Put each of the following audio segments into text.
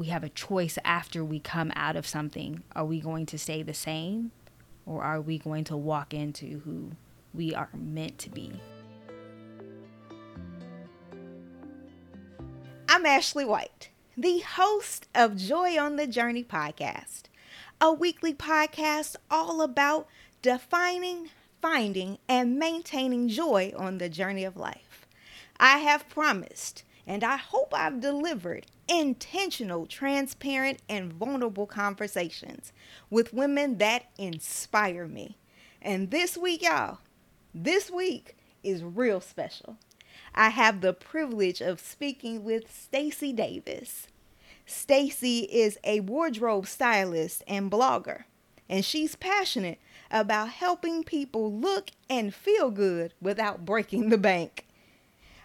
we have a choice after we come out of something. Are we going to stay the same or are we going to walk into who we are meant to be? I'm Ashley White, the host of Joy on the Journey podcast, a weekly podcast all about defining, finding, and maintaining joy on the journey of life. I have promised, and I hope I've delivered intentional, transparent, and vulnerable conversations with women that inspire me. And this week, y'all, this week is real special. I have the privilege of speaking with Stacy Davis. Stacy is a wardrobe stylist and blogger, and she's passionate about helping people look and feel good without breaking the bank.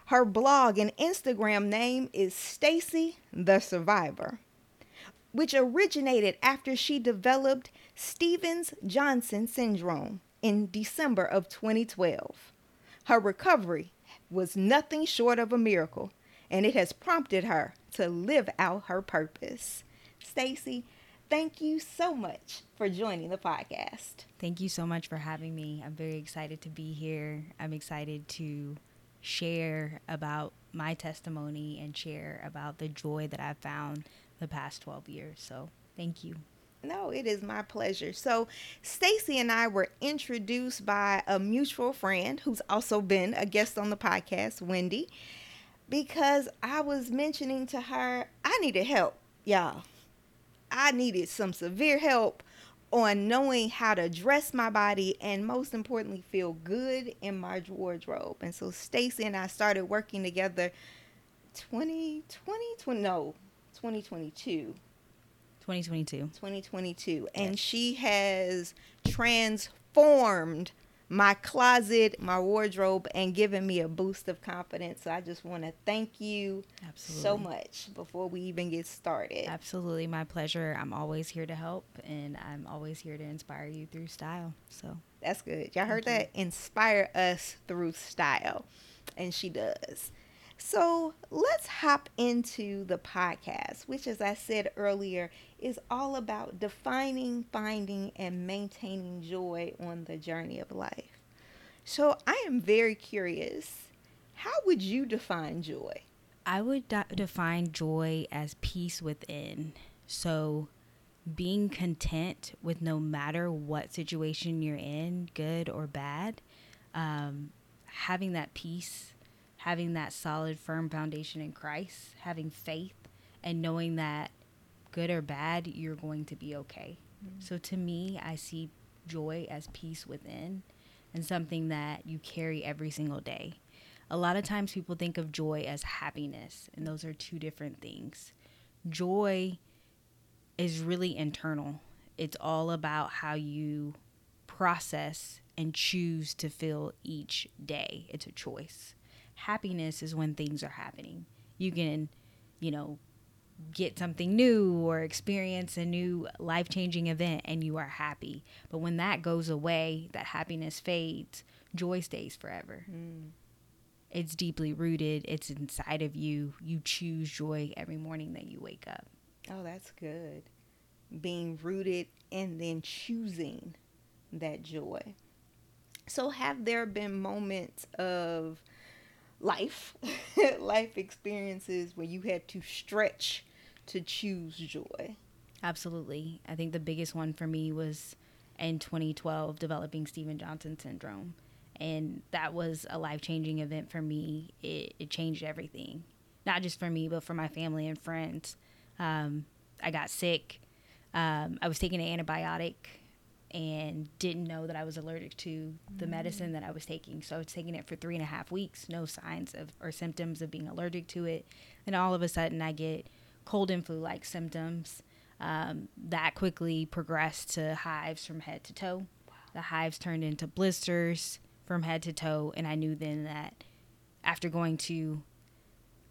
Her blog and Instagram name is Stacy the Survivor, which originated after she developed Stevens Johnson syndrome in December of 2012. Her recovery was nothing short of a miracle, and it has prompted her to live out her purpose. Stacy, thank you so much for joining the podcast. Thank you so much for having me. I'm very excited to be here. I'm excited to share about my testimony and share about the joy that I've found the past 12 years. So, thank you. No, it is my pleasure. So, Stacy and I were introduced by a mutual friend who's also been a guest on the podcast, Wendy, because I was mentioning to her I needed help, y'all. I needed some severe help on knowing how to dress my body and most importantly feel good in my wardrobe. And so Stacy and I started working together 2020 20, no 2022 2022 2022 and she has transformed my closet, my wardrobe, and giving me a boost of confidence. So I just want to thank you Absolutely. so much before we even get started. Absolutely, my pleasure. I'm always here to help, and I'm always here to inspire you through style. So that's good. Y'all heard that? Inspire us through style, and she does. So let's hop into the podcast, which, as I said earlier, is all about defining, finding, and maintaining joy on the journey of life. So I am very curious. How would you define joy? I would de- define joy as peace within. So being content with no matter what situation you're in, good or bad, um, having that peace having that solid, firm foundation in Christ, having faith, and knowing that good or bad, you're going to be okay. Mm-hmm. So to me, I see joy as peace within and something that you carry every single day. A lot of times people think of joy as happiness, and those are two different things. Joy is really internal, it's all about how you process and choose to feel each day. It's a choice happiness is when things are happening. You can, you know, get something new or experience a new life changing event and you are happy. But when that goes away, that happiness fades, joy stays forever. Mm. It's deeply rooted, it's inside of you. You choose joy every morning that you wake up. Oh, that's good. Being rooted and then choosing that joy. So, have there been moments of life, life experiences where you had to stretch to choose joy? Absolutely. I think the biggest one for me was in 2012 developing Stephen Johnson syndrome. And that was a life changing event for me. It, it, changed everything, not just for me, but for my family and friends. Um, I got sick. Um, I was taking an antibiotic and didn't know that I was allergic to the medicine that I was taking. So I was taking it for three and a half weeks, no signs of or symptoms of being allergic to it. And all of a sudden, I get cold and flu like symptoms. Um, that quickly progressed to hives from head to toe. Wow. The hives turned into blisters from head to toe. And I knew then that after going to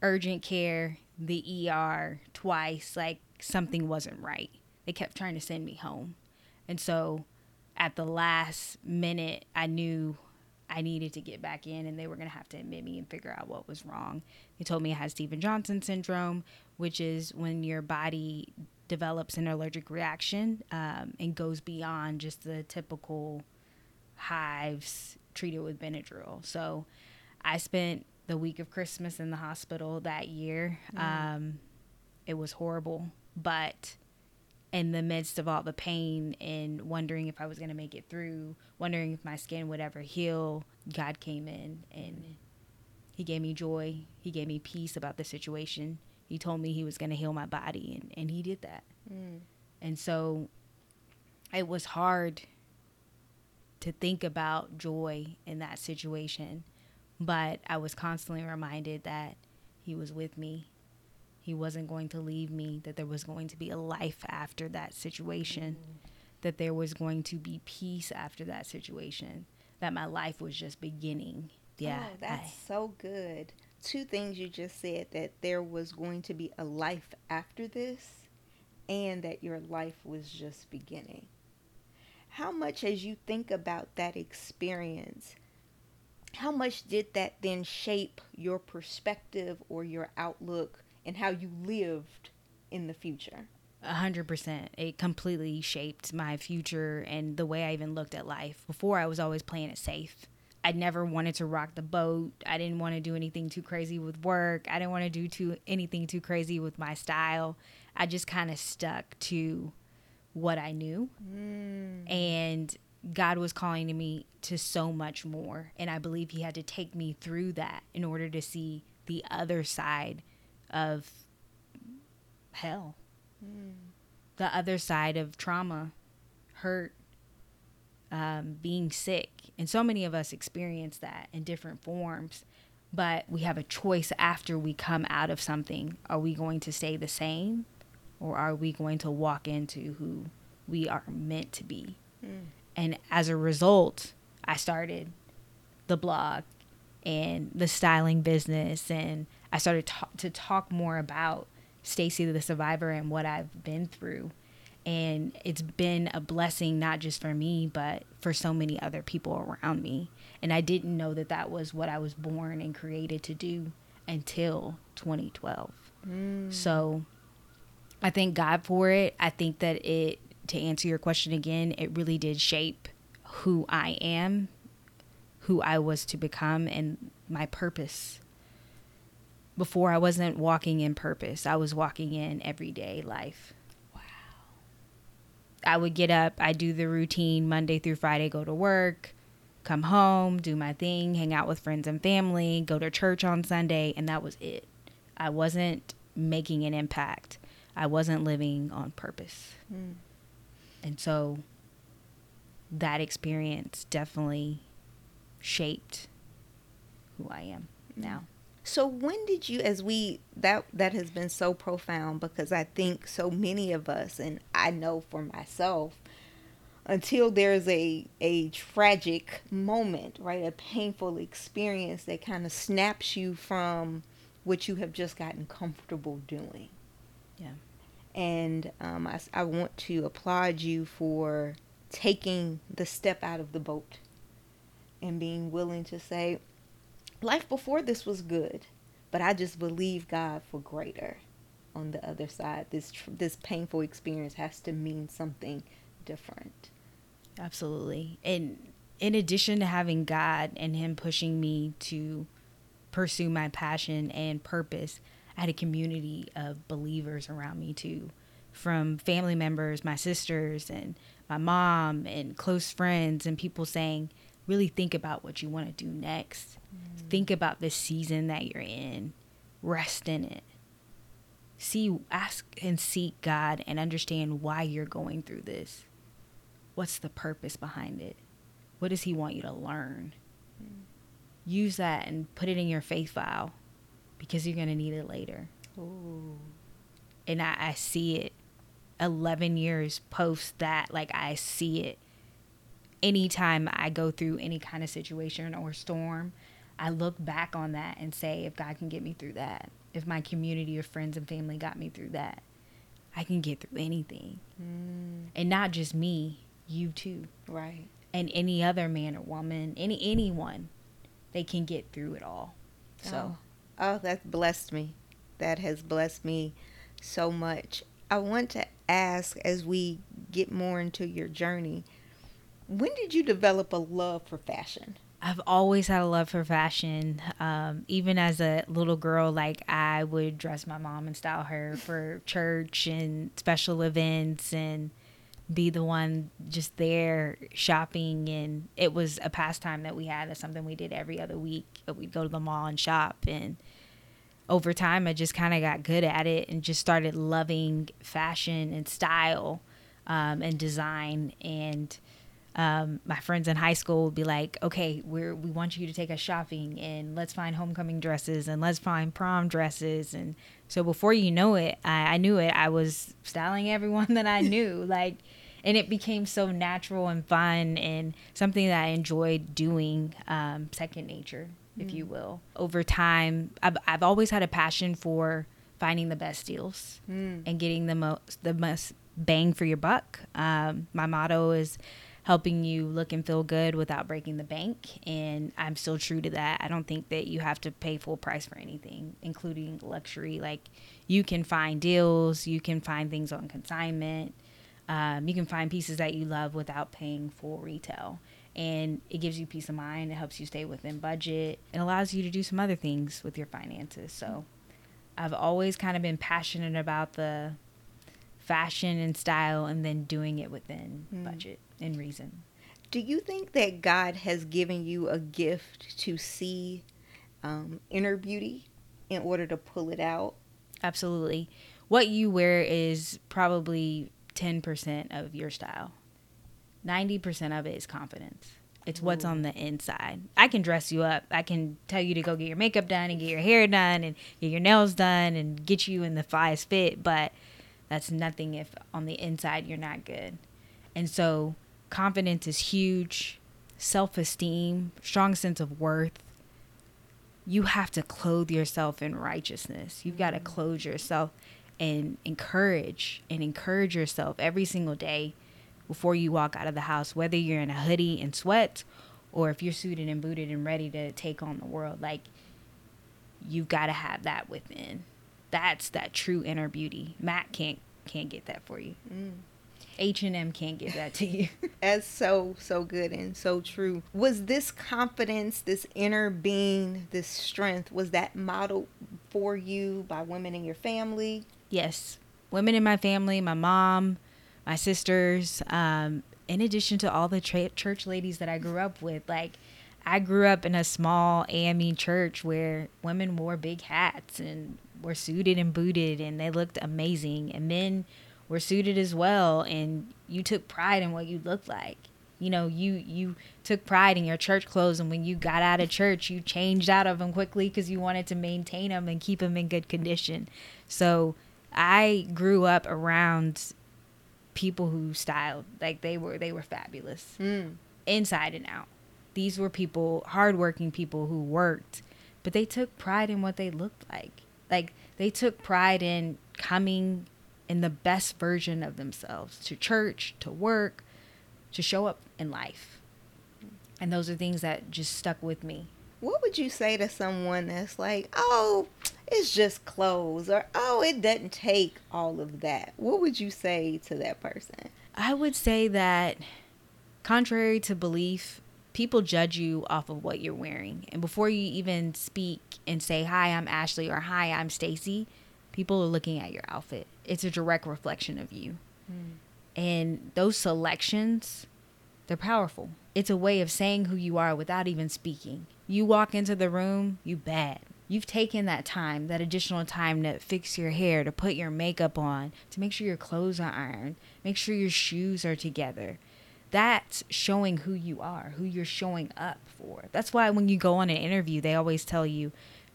urgent care, the ER twice, like something wasn't right. They kept trying to send me home. And so at the last minute, I knew I needed to get back in and they were going to have to admit me and figure out what was wrong. They told me I had Stephen Johnson syndrome, which is when your body develops an allergic reaction um, and goes beyond just the typical hives treated with Benadryl. So I spent the week of Christmas in the hospital that year. Mm. Um, it was horrible, but in the midst of all the pain and wondering if I was going to make it through, wondering if my skin would ever heal, God came in and He gave me joy. He gave me peace about the situation. He told me He was going to heal my body, and, and He did that. Mm. And so it was hard to think about joy in that situation, but I was constantly reminded that He was with me he wasn't going to leave me, that there was going to be a life after that situation, mm-hmm. that there was going to be peace after that situation, that my life was just beginning. Yeah. Oh, that's I, so good. Two things you just said that there was going to be a life after this and that your life was just beginning. How much, as you think about that experience, how much did that then shape your perspective or your outlook and how you lived in the future. A hundred percent. It completely shaped my future and the way I even looked at life. Before, I was always playing it safe. I never wanted to rock the boat. I didn't want to do anything too crazy with work. I didn't want to do too anything too crazy with my style. I just kind of stuck to what I knew. Mm. And God was calling to me to so much more. And I believe He had to take me through that in order to see the other side of hell. Mm. The other side of trauma, hurt, um, being sick. And so many of us experience that in different forms. But we have a choice after we come out of something. Are we going to stay the same? Or are we going to walk into who we are meant to be? Mm. And as a result, I started the blog and the styling business and I started to, to talk more about Stacy the survivor and what I've been through. And it's been a blessing, not just for me, but for so many other people around me. And I didn't know that that was what I was born and created to do until 2012. Mm. So I thank God for it. I think that it, to answer your question again, it really did shape who I am, who I was to become, and my purpose before I wasn't walking in purpose. I was walking in everyday life. Wow. I would get up, I do the routine Monday through Friday, go to work, come home, do my thing, hang out with friends and family, go to church on Sunday, and that was it. I wasn't making an impact. I wasn't living on purpose. Mm. And so that experience definitely shaped who I am now. So when did you as we that that has been so profound because I think so many of us and I know for myself until there's a a tragic moment, right? A painful experience that kind of snaps you from what you have just gotten comfortable doing. Yeah. And um, I, I want to applaud you for taking the step out of the boat and being willing to say, life before this was good, but I just believe God for greater on the other side. This this painful experience has to mean something different. Absolutely. And in addition to having God and him pushing me to pursue my passion and purpose, I had a community of believers around me too, from family members, my sisters and my mom and close friends and people saying, really think about what you want to do next. Mm. Think about the season that you're in. Rest in it. See, ask and seek God and understand why you're going through this. What's the purpose behind it? What does He want you to learn? Mm. Use that and put it in your faith file because you're going to need it later. Ooh. And I, I see it 11 years post that. Like, I see it anytime I go through any kind of situation or storm, I look back on that and say, if God can get me through that, if my community of friends and family got me through that, I can get through anything. Mm. And not just me, you too. Right. and any other man or woman, any anyone, they can get through it all. So, oh, oh that's blessed me. That has blessed me so much. I want to ask as we get more into your journey, when did you develop a love for fashion? I've always had a love for fashion. Um, even as a little girl, like I would dress my mom and style her for church and special events and be the one just there shopping. And it was a pastime that we had. It's something we did every other week. We'd go to the mall and shop. And over time i just kind of got good at it and just started loving fashion and style um, and design. And um, my friends in high school would be like okay we're we want you to take us shopping and let's find homecoming dresses and let's find prom dresses and so before you know it, I, I knew it. I was styling everyone that I knew, like, and it became so natural and fun and something that I enjoyed doing, um, second nature, if mm. you will. Over time, I've I've always had a passion for finding the best deals mm. and getting the most the most bang for your buck. Um, my motto is helping you look and feel good without breaking the bank. And I'm still true to that. I don't think that you have to pay full price for anything, including luxury. Like you can find deals, you can find things on consignment, um, you can find pieces that you love without paying full retail. And it gives you peace of mind. It helps you stay within budget. It allows you to do some other things with your finances. So I've always kind of been passionate about the fashion and style and then doing it within mm. budget and reason. Do you think that God has given you a gift to see um, inner beauty in order to pull it out? Absolutely. What you wear is probably 10% of your style. 90% of it is confidence. It's Ooh. what's on the inside. I can dress you up. I can tell you to go get your makeup done and get your hair done and get your nails done and get you in the flyest fit, but that's nothing if on the inside you're not good. And so confidence is huge, self esteem, strong sense of worth. You have to clothe yourself in righteousness. You've got to mm-hmm. clothe yourself and encourage and encourage yourself every single day before you walk out of the house, whether you're in a hoodie and sweats or if you're suited and booted and ready to take on the world. Like, you've got to have that within that's that true inner beauty. Mac can't can't get that for you. H and M can't give that to you. That's so so good and so true. Was this confidence, this inner being, this strength, was that modeled for you by women in your family? Yes, women in my family, my mom, my sisters. Um, in addition to all the tra- church ladies that I grew up with, like I grew up in a small AME church where women wore big hats and were suited and booted and they looked amazing and men were suited as well and you took pride in what you looked like. You know you you took pride in your church clothes and when you got out of church you changed out of them quickly because you wanted to maintain them and keep them in good condition. So i grew up around people who styled like they were they were fabulous. Mm. inside and out. These were people hardworking people who worked but they took pride in what they looked like like they took pride in coming in the best version of themselves to church, to work, to show up in life. And those are things that just stuck with me. What would you say to someone that's like, oh, it's just clothes, or oh, it doesn't take all of that? What would you say to that person? I would say that, contrary to belief, people judge you off of what you're wearing. And before you even speak and say, Hi, I'm Ashley, or Hi, I'm Stacy, people are looking at your outfit. It's a direct reflection of you. Mm. And those selections, they're powerful. It's a way of saying who you are without even speaking. You walk into the room, you bad. You've taken that time, that additional time to fix your hair, to put your makeup on, to make sure your clothes are ironed, make sure your shoes are together that's showing who you are, who you're showing up for. That's why when you go on an interview, they always tell you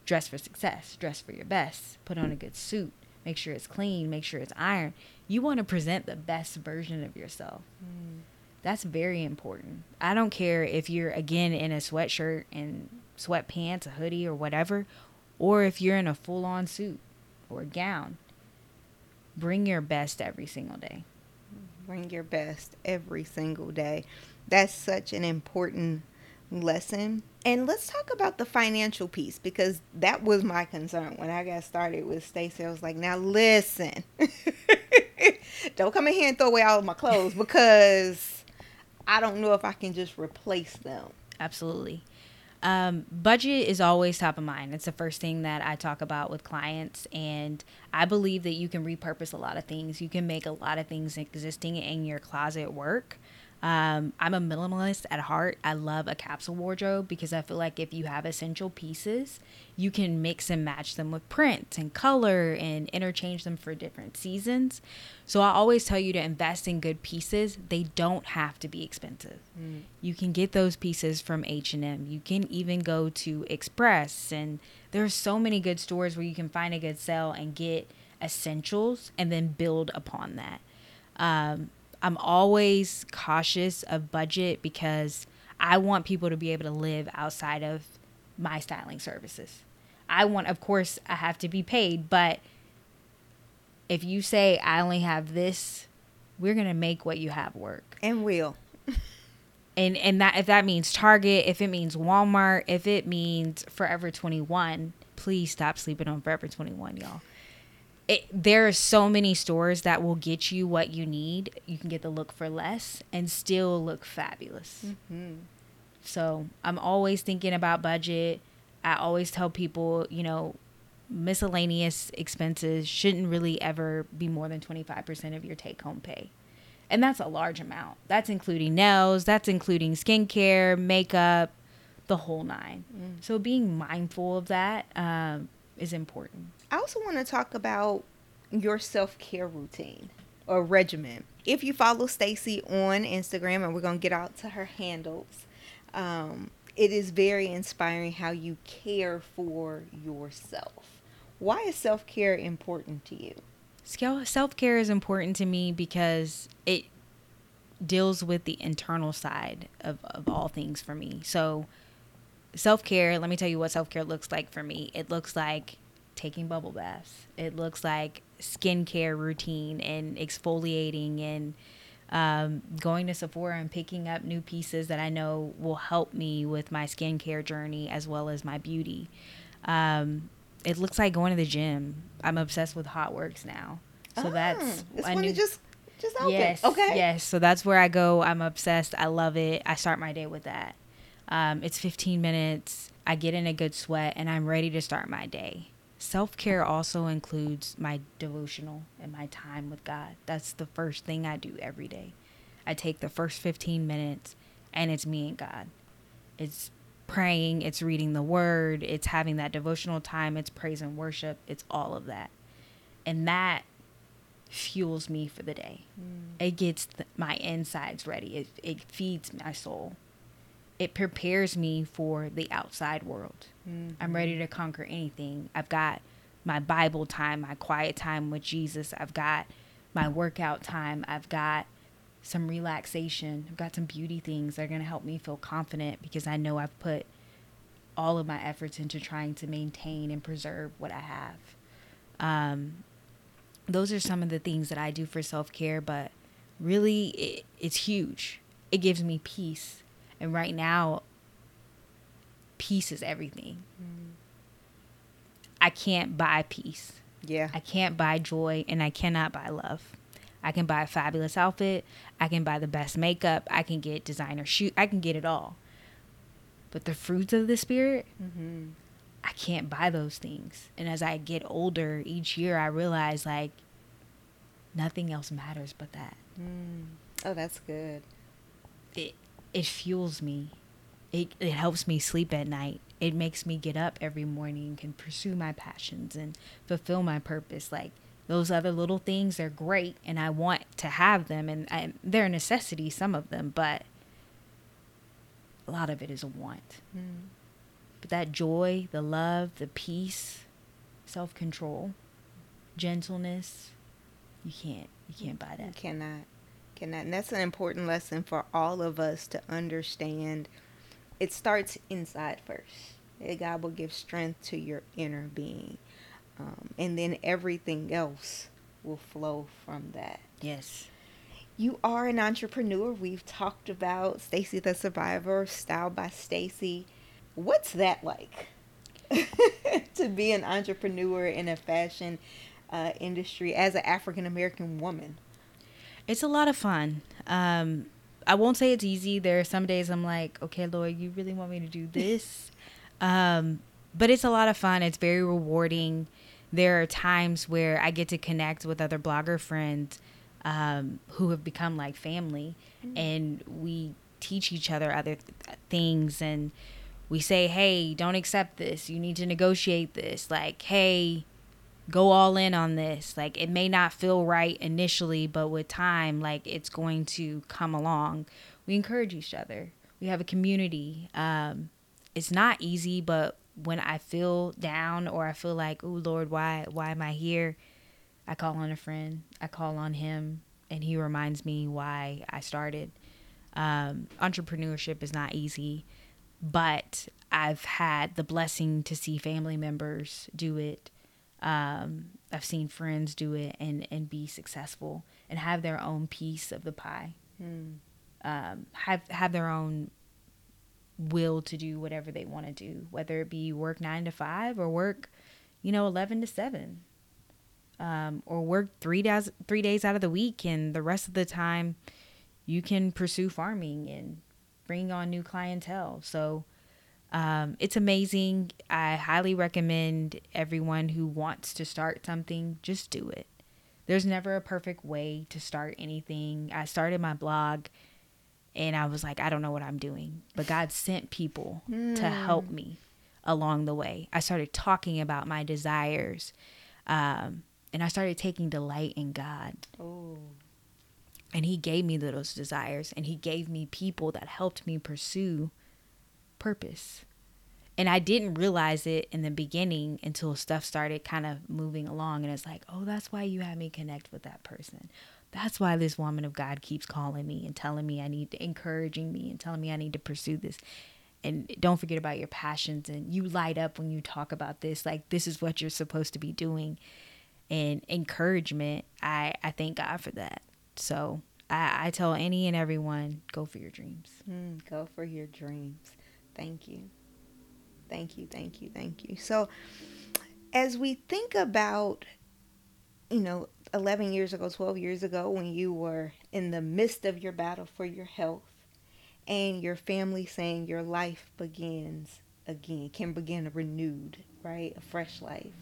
dress for success, dress for your best, put on a good suit, make sure it's clean, make sure it's iron. You want to present the best version of yourself. Mm. That's very important. I don't care if you're again in a sweatshirt and sweatpants, a hoodie, or whatever, or if you're in a full on suit or a gown. Bring your best every single day bring your best every single day. That's such an important lesson. And let's talk about the financial piece because that was my concern when I got started with Stacy. I was like, now listen, don't come in here and throw away all of my clothes because I don't know if I can just replace them. Absolutely. Um, budget is always top of mind. It's the first thing that I talk about with clients. And I believe that you can repurpose a lot of things. You can make a lot of things existing in your closet work. Um, I'm a minimalist at heart. I love a capsule wardrobe because I feel like if you have essential pieces, you can mix and match them with prints and color and interchange them for different seasons. So I always tell you to invest in good pieces. They don't have to be expensive. Mm. You can get those pieces from H&M. You can even go to Express and there's so many good stores where you can find a good sale and get essentials and then build upon that. Um, I'm always cautious of budget because I want people to be able to live outside of my styling services. I want, of course, I have to be paid, but if you say I only have this, we're gonna make what you have work. And will. and and that if that means Target, if it means Walmart, if it means Forever 21, please stop sleeping on Forever 21, y'all it, there are so many stores that will get you what you need. You can get the look for less and still look fabulous. Mm-hmm. So I'm always thinking about budget. I always tell people, you know, miscellaneous expenses shouldn't really ever be more than 25% of your take home pay. And that's a large amount. That's including nails, that's including skincare, makeup, the whole nine. Mm. So being mindful of that um, is important. I also want to talk about your self care routine or regimen. If you follow Stacy on Instagram, and we're going to get out to her handles, um, it is very inspiring how you care for yourself. Why is self care important to you? Self care is important to me because it deals with the internal side of, of all things for me. So, self care, let me tell you what self care looks like for me. It looks like taking bubble baths. It looks like skincare routine and exfoliating and um, going to Sephora and picking up new pieces that I know will help me with my skincare journey as well as my beauty. Um, it looks like going to the gym. I'm obsessed with Hotworx now, so ah, that's I knew, just just open. Yes, okay. Yes, so that's where I go. I'm obsessed. I love it. I start my day with that. Um, it's 15 minutes. I get in a good sweat, and I'm ready to start my day. Self care also includes my devotional and my time with God. That's the first thing I do every day. I take the first 15 minutes and it's me and God. It's praying, it's reading the word, it's having that devotional time, it's praise and worship, it's all of that. And that fuels me for the day. Mm. It gets my insides ready, it, it feeds my soul it prepares me for the outside world. Mm-hmm. I'm ready to conquer anything. I've got my Bible time, my quiet time with Jesus. I've got my workout time. I've got some relaxation. I've got some beauty things that are going to help me feel confident because I know I've put all of my efforts into trying to maintain and preserve what I have. Um, those are some of the things that I do for self care, but really, it, it's huge. It gives me peace and right now, peace is everything. Mm. I can't buy peace. Yeah. I can't buy joy and I cannot buy love. I can buy a fabulous outfit. I can buy the best makeup. I can get designer shoe. I can get it all. But the fruits of the spirit, mm-hmm. I can't buy those things. And as I get older each year, I realize like nothing else matters but that. Mm. Oh, that's good. It it fuels me. It, it helps me sleep at night. It makes me get up every morning and pursue my passions and fulfill my purpose. Like those other little things they're great and I want to have them and I, they're a necessity, some of them, but a lot of it is a want. Mm. But that joy, the love, the peace, self control, gentleness, you can't you can't buy that. You cannot cannot. And that's an important lesson for all of us to understand. It starts inside first. That God will give strength to your inner being. Um, and then everything else will flow from that. Yes. You are an entrepreneur. We've talked about Stacy the Survivor, Style by Stacy. What's that like? to be an entrepreneur in a fashion uh, industry as an African American woman? It's a lot of fun. Um, I won't say it's easy. There are some days I'm like, okay, Lord, you really want me to do this? um, but it's a lot of fun. It's very rewarding. There are times where I get to connect with other blogger friends um, who have become like family, mm-hmm. and we teach each other other th- things and we say, hey, don't accept this. You need to negotiate this. Like, hey, go all in on this. Like, it may not feel right initially, but with time, like, it's going to come along. We encourage each other. We have a community. Um, it's not easy, but when I feel down or I feel like, oh Lord, why why am I here? I call on a friend. I call on him, and he reminds me why I started. Um, entrepreneurship is not easy but I've had the blessing to see family members do it. Um, I've seen friends do it and, and be successful and have their own piece of the pie. Hmm. Um, have have their own will to do whatever they want to do, whether it be work nine to five or work, you know, eleven to seven, um, or work three days three days out of the week, and the rest of the time, you can pursue farming and bring on new clientele. So um, it's amazing. I highly recommend everyone who wants to start something, just do it. There's never a perfect way to start anything. I started my blog and I was like, I don't know what I'm doing. But God sent people mm. to help hmm. me along the way. I started talking about my desires. Um, and I started taking delight in God. Oh and he gave me those desires and he gave me people that helped me pursue purpose. And i didn't realize it in the beginning until stuff started kind of moving along. And it's like oh that's why you had me connect with that person. That's why this woman of god keeps calling me and telling me i need to encouraging me and telling me i need to pursue this. And don't forget about your passions and you light up when you talk about this. Like this is what you're supposed to be doing. And encouragement i i thank god for that. So I, I tell any and everyone, go for your dreams. Mm, go for your dreams. Thank you. Thank you. Thank you. Thank you. So, as we think about, you know, 11 years ago, 12 years ago, when you were in the midst of your battle for your health and your family saying your life begins again, can begin renewed, right? A fresh life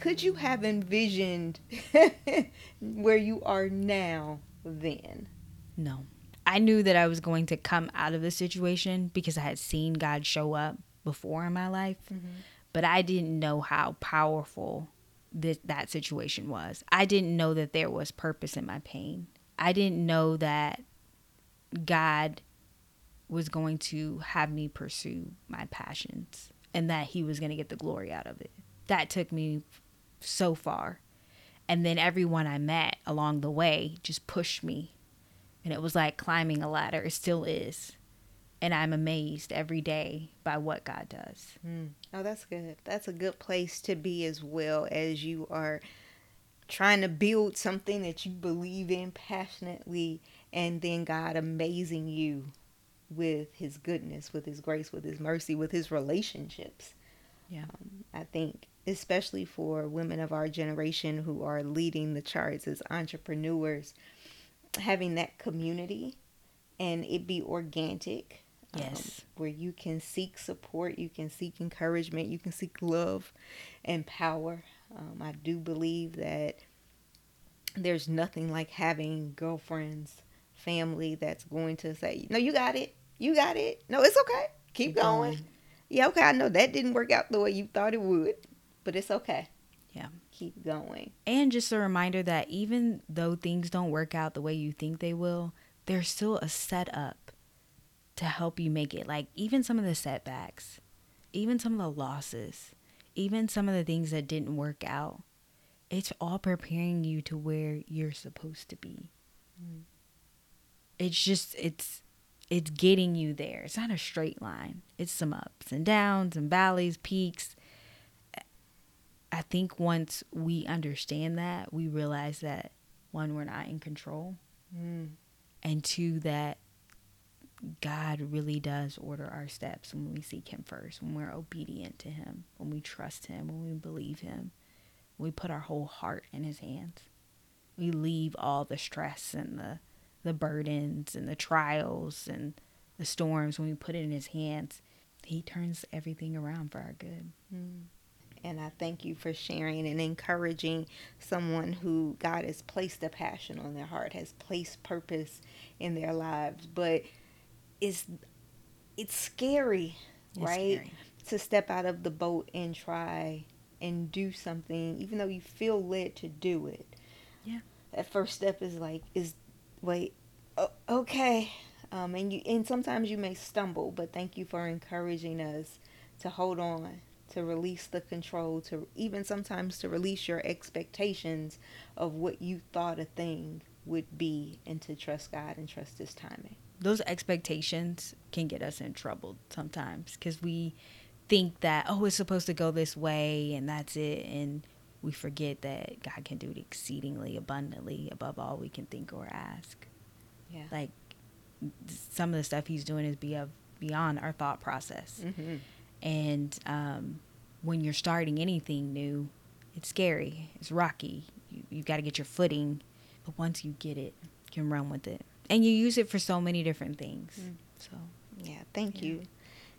could you have envisioned where you are now then? No. I knew that I was going to come out of the situation because I had seen God show up before in my life, mm-hmm. but I didn't know how powerful this, that situation was. I didn't know that there was purpose in my pain. I didn't know that God was going to have me pursue my passions and that he was going to get the glory out of it. That took me so far. And then everyone I met along the way just pushed me. And it was like climbing a ladder. It still is. And I'm amazed every day by what God does. Mm. Oh, that's good. That's a good place to be as well as you are trying to build something that you believe in passionately and then God amazing you with his goodness, with his grace, with his mercy, with his relationships. Yeah. Um, I think especially for women of our generation who are leading the charts as entrepreneurs, having that community and it be organic. Um, yes. Um, where you can seek support, you can seek encouragement, you can seek love and power. Um, I do believe that there's nothing like having girlfriends, family that's going to say, No, you got it. You got it. No, it's okay. Keep, Keep going. going. Yeah, okay. I know that didn't work out the way you thought it would but it's okay. Yeah. Keep going. And just a reminder that even though things don't work out the way you think they will, there's still a setup to help you make it. Like even some of the setbacks, even some of the losses, even some of the things that didn't work out, it's all preparing you to where you're supposed to be. Mm. It's just it's it's getting you there. It's not a straight line. It's some ups and downs and valleys, peaks, I think once we understand that, we realize that one, we're not in control. Mm. And two, that God really does order our steps when we seek Him first, when we're obedient to Him, when we trust Him, when we believe Him, we put our whole heart in His hands. We leave all the stress and the the burdens and the trials and the storms when we put it in His hands. He turns everything around for our good. Mm. And I thank you for sharing and encouraging someone who God has placed a passion on their heart, has placed purpose in their lives, but it's it's scary, it's right? Scary. To step out of the boat and try and do something, even though you feel led to do it. Yeah. That first step is like, is wait, oh, okay. Um, and you and sometimes you may stumble, but thank you for encouraging us to hold on, to release the control, to even sometimes to release your expectations of what you thought a thing would be, and to trust God and trust His timing. Those expectations can get us in trouble sometimes because we think that oh it's supposed to go this way and that's it and we forget that god can do it exceedingly abundantly above all we can think or ask. Yeah. Like some of the stuff he's doing is beyond our thought process. Mm-hmm. And um, when you're starting anything new it's scary it's rocky you, you got to get your footing but once you get it you can run with it and you use it for so many different things. Mm. So yeah, thank yeah. you.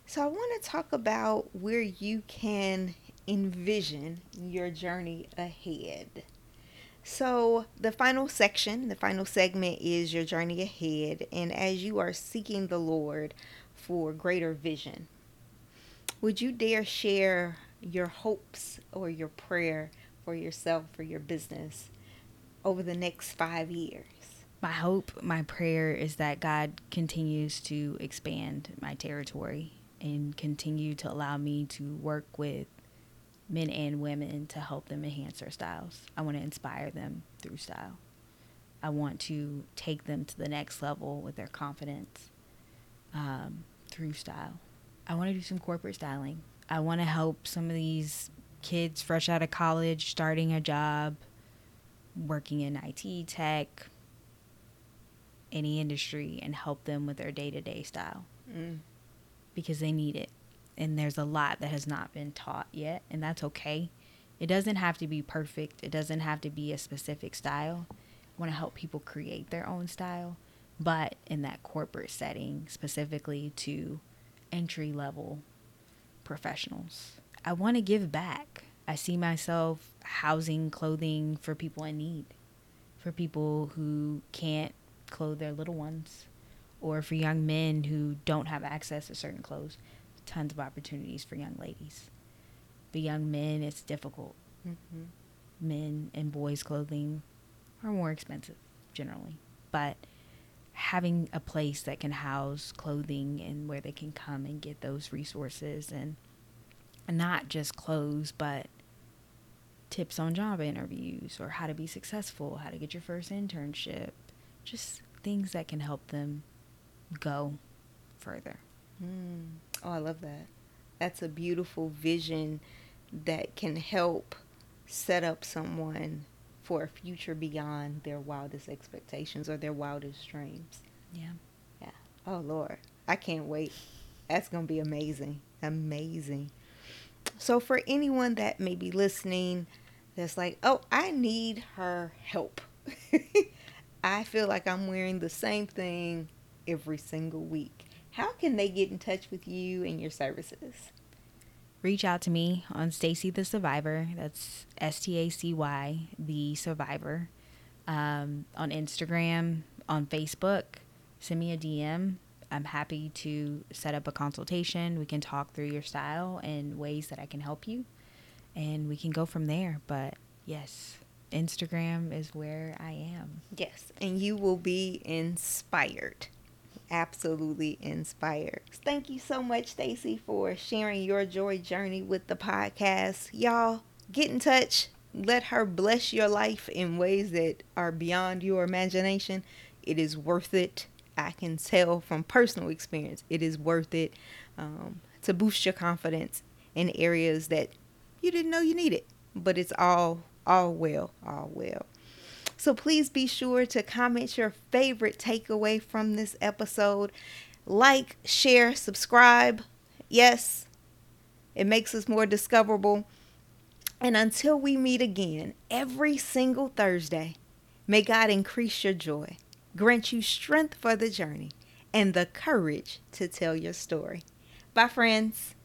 So I want to talk about where you can envision your journey ahead. So, the final section, the final segment is your journey ahead. And as you are seeking the Lord for greater vision, would you dare share your hopes or your prayer for yourself, for your business over the next five years? my hope, my prayer is that God continues to expand my territory and continue to allow me to work with men and women to help them enhance their styles. I want to inspire them through style. I want to take them to the next level with their confidence um, through style. I want to do some corporate styling. I want to help some of these kids fresh out of college, starting a job, working in IT tech, any industry and help them with their day to day style mm. because they need it. And there's a lot that has not been taught yet, and that's okay. It doesn't have to be perfect, it doesn't have to be a specific style. I want to help people create their own style, but in that corporate setting, specifically to entry level professionals. I want to give back. I see myself housing clothing for people in need, for people who can't clothe their little ones, or for young men who don't have access to certain clothes. Tons of opportunities for young ladies. For young men, it's difficult. Mm-hmm. Men and boys' clothing are more expensive generally, but having a place that can house clothing and where they can come and get those resources and, not just clothes, but tips on job interviews or how to be successful, how to get your first internship, just things that can help them go further. Mm. Oh, I love that. That's a beautiful vision that can help set up someone for a future beyond their wildest expectations or their wildest dreams. Yeah. Yeah. Oh, Lord. I can't wait. That's going to be amazing. Amazing. So, for anyone that may be listening that's like, oh, I need her help. I feel like I'm wearing the same thing every single week. How can they get in touch with you and your services? Reach out to me on Stacy the Survivor. That's S T A C Y the Survivor. Um, on Instagram, on Facebook. Send me a DM. I'm happy to set up a consultation. We can talk through your style and ways that I can help you, and we can go from there. But yes, Instagram is where I am. Yes, and you will be inspired. Absolutely inspired. Thank you so much, Stacy, for sharing your joy journey with the podcast. Y'all, get in touch. Let her bless your life in ways that are beyond your imagination. It is worth it. I can tell from personal experience, it is worth it um, to boost your confidence in areas that you didn't know you needed. But it's all all well, all well. So please be sure to comment your favorite takeaway from this episode. Like, share, subscribe. Yes, it makes us more discoverable. And until we meet again every single Thursday, may God increase your joy, grant you strength for the journey, and the courage to tell your story. Bye, friends.